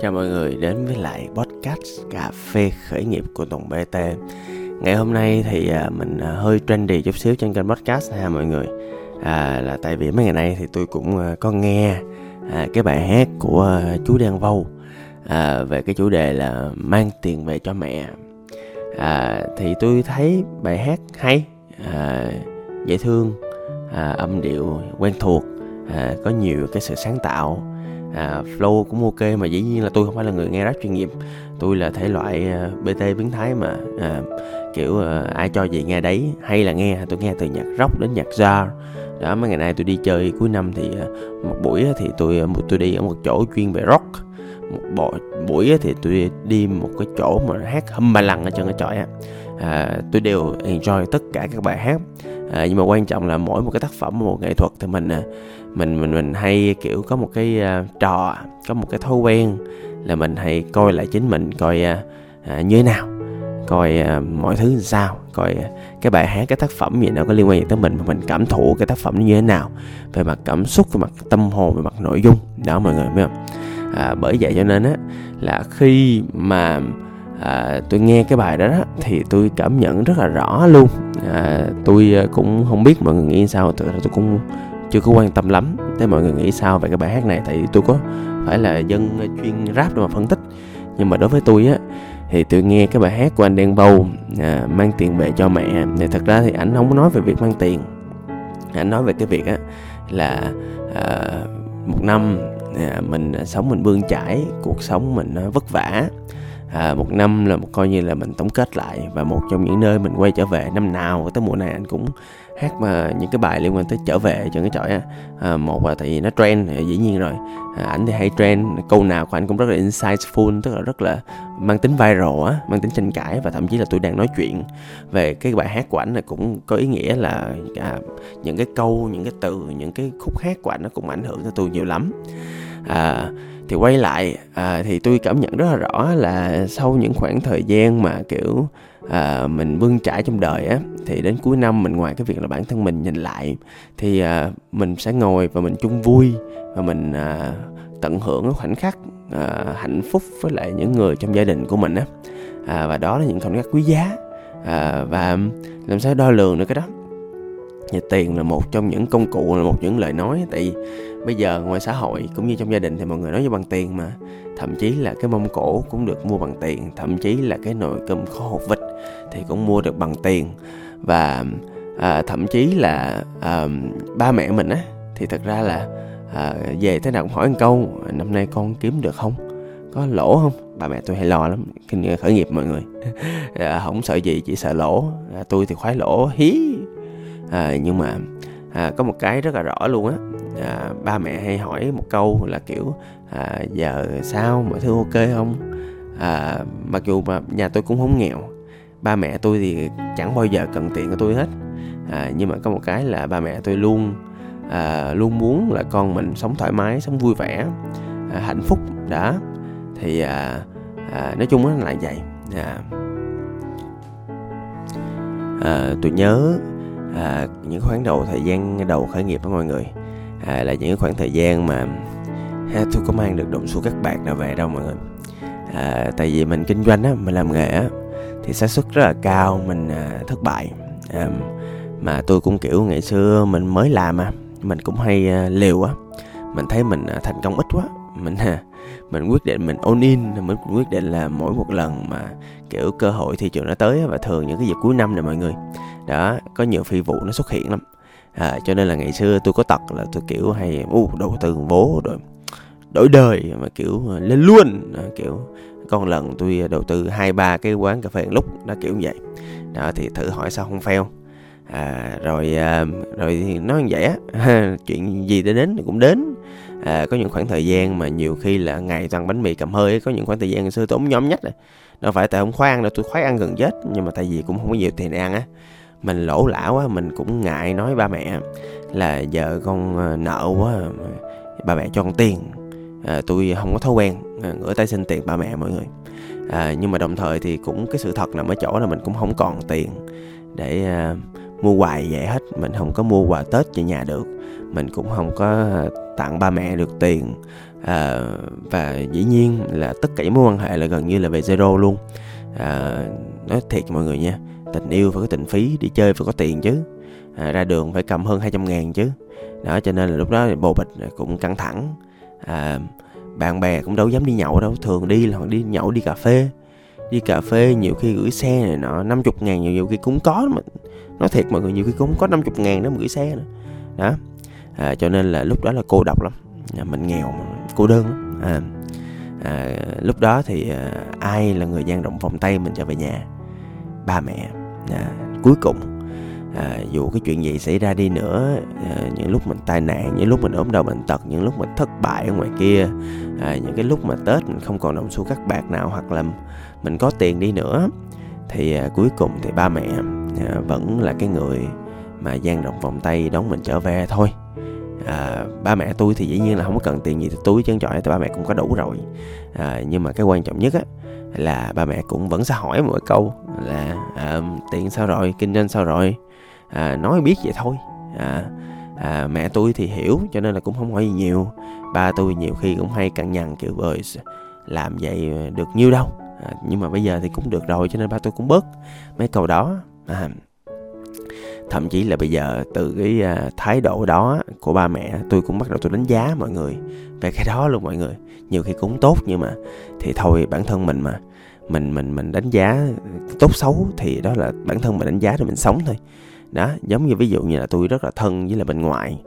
Chào mọi người đến với lại podcast cà phê khởi nghiệp của Tùng BT Ngày hôm nay thì à, mình à, hơi trendy chút xíu trên kênh podcast ha mọi người. À, Là tại vì mấy ngày nay thì tôi cũng à, có nghe à, cái bài hát của chú Đen Vâu à, Về cái chủ đề là mang tiền về cho mẹ. À, Thì tôi thấy bài hát hay, à, dễ thương, à, âm điệu quen thuộc à, Có nhiều cái sự sáng tạo à, flow cũng ok mà dĩ nhiên là tôi không phải là người nghe rap chuyên nghiệp. Tôi là thể loại à, bt biến thái mà à, kiểu à, ai cho gì nghe đấy hay là nghe tôi nghe từ nhạc rock đến nhạc jazz đó mấy ngày nay tôi đi chơi cuối năm thì à, một buổi thì tôi à, tôi đi ở một chỗ chuyên về rock. Một bộ, buổi thì tôi đi một cái chỗ mà hát hâm ba lần ở trên cái trọi á. À, tôi đều enjoy tất cả các bài hát. À, nhưng mà quan trọng là mỗi một cái tác phẩm một nghệ thuật thì mình à, mình mình mình hay kiểu có một cái uh, trò có một cái thói quen là mình hay coi lại chính mình coi uh, uh, như thế nào coi uh, mọi thứ làm sao coi uh, cái bài hát cái tác phẩm gì nó có liên quan gì tới mình mà mình cảm thụ cái tác phẩm như thế nào về mặt cảm xúc về mặt tâm hồn về mặt nội dung. Đó mọi người biết không? À, bởi vậy cho nên á là khi mà à, tôi nghe cái bài đó, đó thì tôi cảm nhận rất là rõ luôn. À, tôi cũng không biết mọi người nghĩ sao tôi, tôi cũng chưa có quan tâm lắm thế mọi người nghĩ sao về cái bài hát này tại vì tôi có phải là dân chuyên rap để mà phân tích. Nhưng mà đối với tôi á thì tôi nghe cái bài hát của anh Đen Bầu à, mang tiền về cho mẹ thì thật ra thì anh không có nói về việc mang tiền. Anh nói về cái việc á là à, một năm à, mình sống mình bươn chải cuộc sống mình à, vất vả. À, một năm là một coi như là mình tổng kết lại và một trong những nơi mình quay trở về năm nào tới mùa này anh cũng hát mà những cái bài liên quan tới trở về cho cái chọi á. À, một là tại vì nó trend dĩ nhiên rồi. À, ảnh thì hay trend câu nào của anh cũng rất là insightful tức là rất là mang tính viral á mang tính tranh cãi và thậm chí là tôi đang nói chuyện. Về cái bài hát của ảnh là cũng có ý nghĩa là à, những cái câu những cái từ những cái khúc hát của ảnh nó cũng ảnh hưởng tới tôi nhiều lắm. À, thì quay lại à, thì tôi cảm nhận rất là rõ là sau những khoảng thời gian mà kiểu à, mình bươn trải trong đời á thì đến cuối năm mình ngoài cái việc là bản thân mình nhìn lại thì à, mình sẽ ngồi và mình chung vui và mình à, tận hưởng cái khoảnh khắc à, hạnh phúc với lại những người trong gia đình của mình á. À, và đó là những khoảnh khắc quý giá. À, và làm sao đo lường được cái đó? Thì tiền là một trong những công cụ là một những lời nói. Tại vì bây giờ ngoài xã hội cũng như trong gia đình thì mọi người nói với bằng tiền mà. Thậm chí là cái mông cổ cũng được mua bằng tiền thậm chí là cái nồi cơm kho hột vịt thì cũng mua được bằng tiền. Và à, thậm chí là à, ba mẹ mình á thì thật ra là à, về thế nào cũng hỏi một câu năm nay con kiếm được không? Có lỗ không? Ba mẹ tôi hay lo lắm kinh khởi nghiệp mọi người. À, không sợ gì chỉ sợ lỗ. À, tôi thì khoái lỗ hí. À, nhưng mà à, có một cái rất là rõ luôn á. À, ba mẹ hay hỏi một câu là kiểu à, giờ sao? Mọi thứ ok không? À, mặc dù mà nhà tôi cũng không nghèo ba mẹ tôi thì chẳng bao giờ cần tiền của tôi hết. À, nhưng mà có một cái là ba mẹ tôi luôn à, luôn muốn là con mình sống thoải mái sống vui vẻ à, hạnh phúc đã. Thì à, à, nói chung là vậy. À, à, tôi nhớ à, những khoảng đầu thời gian đầu khởi nghiệp đó mọi người. À, là những khoảng thời gian mà ha, tôi có mang được đồng xu các bạn nào về đâu mọi người. À, tại vì mình kinh doanh á mình làm nghề á thì xác suất rất là cao mình à, thất bại. À, mà tôi cũng kiểu ngày xưa mình mới làm à mình cũng hay à, liều á. Mình thấy mình à, thành công ít quá mình à, mình quyết định mình all in mình quyết định là mỗi một lần mà kiểu cơ hội thị trường nó tới và thường những cái dịp cuối năm này mọi người. Đó có nhiều phi vụ nó xuất hiện lắm. À, cho nên là ngày xưa tôi có tật là tôi kiểu hay u đầu tư vố rồi đổi đời mà kiểu lên luôn. À, kiểu con lần tôi đầu tư hai ba cái quán cà phê lúc đó kiểu như vậy. Đó thì thử hỏi sao không fail. À, rồi à, rồi thì nói như vậy á chuyện gì đã đến thì cũng đến à, có những khoảng thời gian mà nhiều khi là ngày toàn bánh mì cầm hơi có những khoảng thời gian xưa tôi ống nhóm nhất này đâu phải tại không khoan đâu tôi khoái ăn gần chết nhưng mà tại vì cũng không có nhiều tiền ăn á. Mình lỗ lã quá mình cũng ngại nói ba mẹ là giờ con ờ, nợ quá ba mẹ cho con tiền. À, tôi không có thói quen à, ngửa tay xin tiền ba mẹ mọi người. À, nhưng mà đồng thời thì cũng cái sự thật nằm ở chỗ là mình cũng không còn tiền để à, mua quà vậy hết. Mình không có mua quà tết cho nhà được. Mình cũng không có à, tặng ba mẹ được tiền. À, và dĩ nhiên là tất cả những mối quan hệ là gần như là về zero luôn. À, nói thiệt mọi người nha tình yêu phải có tình phí đi chơi phải có tiền chứ. À, ra đường phải cầm hơn 200 ngàn chứ. Đó cho nên là lúc đó bồ bịch cũng căng thẳng. À, bạn bè cũng đâu dám đi nhậu đâu thường đi là họ đi nhậu đi cà phê đi cà phê nhiều khi gửi xe này nọ 50 ngàn nhiều, nhiều khi cũng có mà. Nói thiệt mọi người nhiều khi cũng có 50 ngàn đó mà gửi xe nữa. Đó. À, cho nên là lúc đó là cô độc lắm. À, mình nghèo mà cô đơn lắm. À, à, lúc đó thì à, ai là người gian động vòng tay mình trở về nhà? Ba mẹ. À, cuối cùng à, dù cái chuyện gì xảy ra đi nữa à, những lúc mình tai nạn những lúc mình ốm đau bệnh tật những lúc mình thất bại ở ngoài kia à, những cái lúc mà tết mình không còn đồng xu cắt bạc nào hoặc là mình có tiền đi nữa thì à, cuối cùng thì ba mẹ à, vẫn là cái người mà dang rộng vòng tay đón mình trở về thôi. À, ba mẹ tôi thì dĩ nhiên là không có cần tiền gì từ túi chân chọi thì ba mẹ cũng có đủ rồi. À, nhưng mà cái quan trọng nhất á là ba mẹ cũng vẫn sẽ hỏi mỗi câu là à, tiền sao rồi kinh doanh sao rồi? À, nói biết vậy thôi. À, à, mẹ tôi thì hiểu cho nên là cũng không hỏi gì nhiều. Ba tôi nhiều khi cũng hay cằn nhằn kiểu ơi làm vậy được nhiêu đâu? À, nhưng mà bây giờ thì cũng được rồi cho nên ba tôi cũng bớt mấy câu đó. À, thậm chí là bây giờ từ cái à, thái độ đó của ba mẹ tôi cũng bắt đầu tôi đánh giá mọi người về cái đó luôn mọi người. Nhiều khi cũng tốt nhưng mà thì thôi bản thân mình mà mình mình mình đánh giá tốt xấu thì đó là bản thân mình đánh giá rồi mình sống thôi đó giống như ví dụ như là tôi rất là thân với là bên ngoại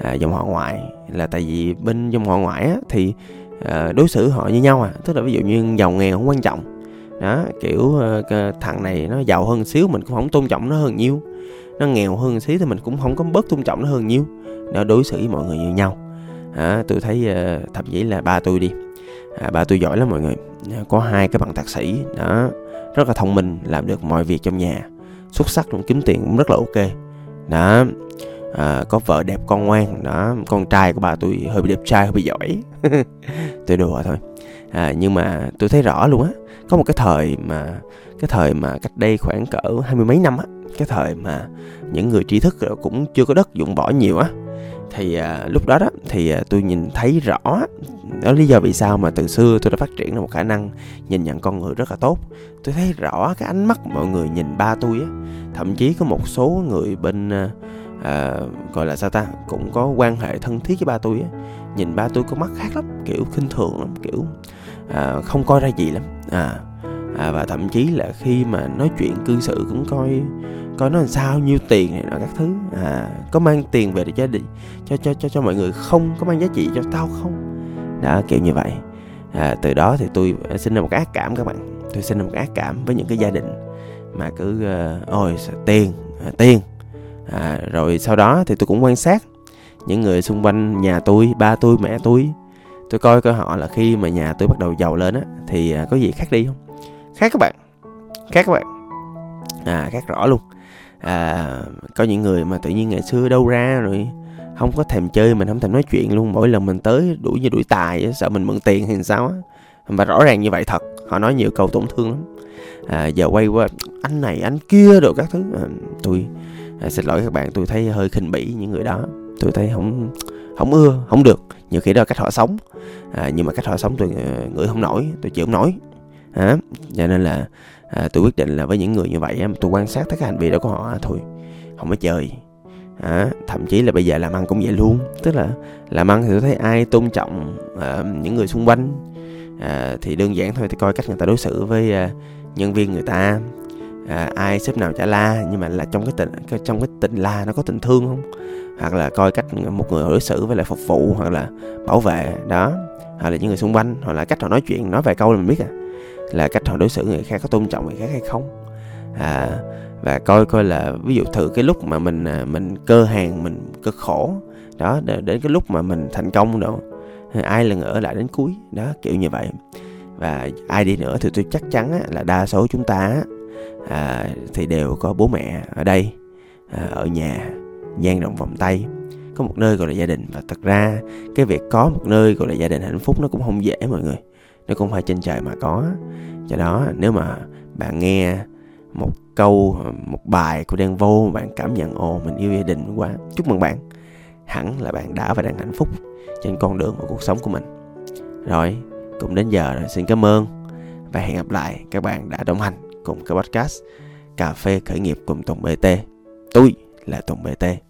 à, dòng họ ngoại. Là tại vì bên dòng họ ngoại á, thì à, đối xử họ như nhau à. Tức là ví dụ như giàu nghèo không quan trọng. Đó kiểu à, thằng này nó giàu hơn xíu mình cũng không tôn trọng nó hơn nhiêu nó nghèo hơn xíu thì mình cũng không có bớt tôn trọng nó hơn nhiêu nó đối xử với mọi người như nhau. À, tôi thấy à, thậm chí là ba tôi đi. À, ba tôi giỏi lắm mọi người. Có hai cái bằng thạc sĩ đó rất là thông minh làm được mọi việc trong nhà xuất sắc cũng kiếm tiền cũng rất là ok. Đó. À, có vợ đẹp con ngoan. Đó. Con trai của bà tôi hơi bị đẹp trai hơi bị giỏi. Tôi đùa thôi. À, nhưng mà tôi thấy rõ luôn á có một cái thời mà cái thời mà cách đây khoảng cỡ hai mươi mấy năm á cái thời mà những người trí thức cũng chưa có đất dụng võ nhiều á thì à, lúc đó đó thì à, tôi nhìn thấy rõ đó lý do vì sao mà từ xưa tôi đã phát triển ra một khả năng nhìn nhận con người rất là tốt. Tôi thấy rõ cái ánh mắt mọi người nhìn ba tôi á thậm chí có một số người bên à, à, gọi là sao ta cũng có quan hệ thân thiết với ba tôi á. Nhìn ba tôi có mắt khác lắm kiểu khinh thường lắm kiểu à, không coi ra gì lắm. À, à và thậm chí là khi mà nói chuyện cư xử cũng coi coi nó làm sao nhiêu tiền này nọ các thứ. À có mang tiền về để cho đi cho cho cho cho mọi người không có mang giá trị cho tao không? Đó kiểu như vậy. À, từ đó thì tôi à, sinh ra một cái ác cảm các bạn. Tôi sinh ra một cái ác cảm với những cái gia đình mà cứ uh, ôi tiền à, tiền. À, rồi sau đó thì tôi cũng quan sát những người xung quanh nhà tôi ba tôi mẹ tôi. Tôi coi coi họ là khi mà nhà tôi bắt đầu giàu lên á thì à, có gì khác đi không? Khác các bạn. Khác các bạn. À khác rõ luôn. À, có những người mà tự nhiên ngày xưa đâu ra rồi không có thèm chơi mình không thèm nói chuyện luôn. Mỗi lần mình tới đuổi như đuổi tài sợ mình mượn tiền hay sao á. Và rõ ràng như vậy thật họ nói nhiều câu tổn thương lắm. À, giờ quay qua anh này anh kia rồi các thứ. À, tôi à, xin lỗi các bạn tôi thấy hơi khinh bỉ những người đó. Tôi thấy không không ưa không được. Nhiều khi đó là cách họ sống. À, nhưng mà cách họ sống tôi người ngửi không nổi tôi chịu không nổi hả? Cho nên là à, tôi quyết định là với những người như vậy tôi quan sát tất cả hành vi đó của họ thôi. Không có chơi. À, thậm chí là bây giờ làm ăn cũng vậy luôn. Tức là làm ăn thì tôi thấy ai tôn trọng à, những người xung quanh. À, thì đơn giản thôi thì coi cách người ta đối xử với à, nhân viên người ta. À, ai sếp nào trả la nhưng mà là trong cái tình trong cái tình la nó có tình thương không? Hoặc là coi cách một người đối xử với lại phục vụ hoặc là bảo vệ đó. Hoặc là những người xung quanh hoặc là cách họ nói chuyện nói vài câu là mình biết à là cách họ đối xử người khác có tôn trọng người khác hay không. À, và coi coi là ví dụ thử cái lúc mà mình à, mình cơ hàng mình cực khổ đó đến cái lúc mà mình thành công đâu ai là ở lại đến cuối đó kiểu như vậy. Và ai đi nữa thì tôi chắc chắn là đa số chúng ta à, thì đều có bố mẹ ở đây à, ở nhà dang rộng vòng tay. Có một nơi gọi là gia đình và thật ra cái việc có một nơi gọi là gia đình hạnh phúc nó cũng không dễ mọi người nó cũng phải trên trời mà có. Cho đó, nếu mà bạn nghe một câu, một bài của đen vô bạn cảm nhận, ồ, mình yêu gia đình quá, chúc mừng bạn. Hẳn là bạn đã và đang hạnh phúc trên con đường của cuộc sống của mình. Rồi, cũng đến giờ rồi, xin cảm ơn và hẹn gặp lại các bạn đã đồng hành cùng cái podcast cà phê khởi nghiệp cùng Tùng BT tôi là Tùng BT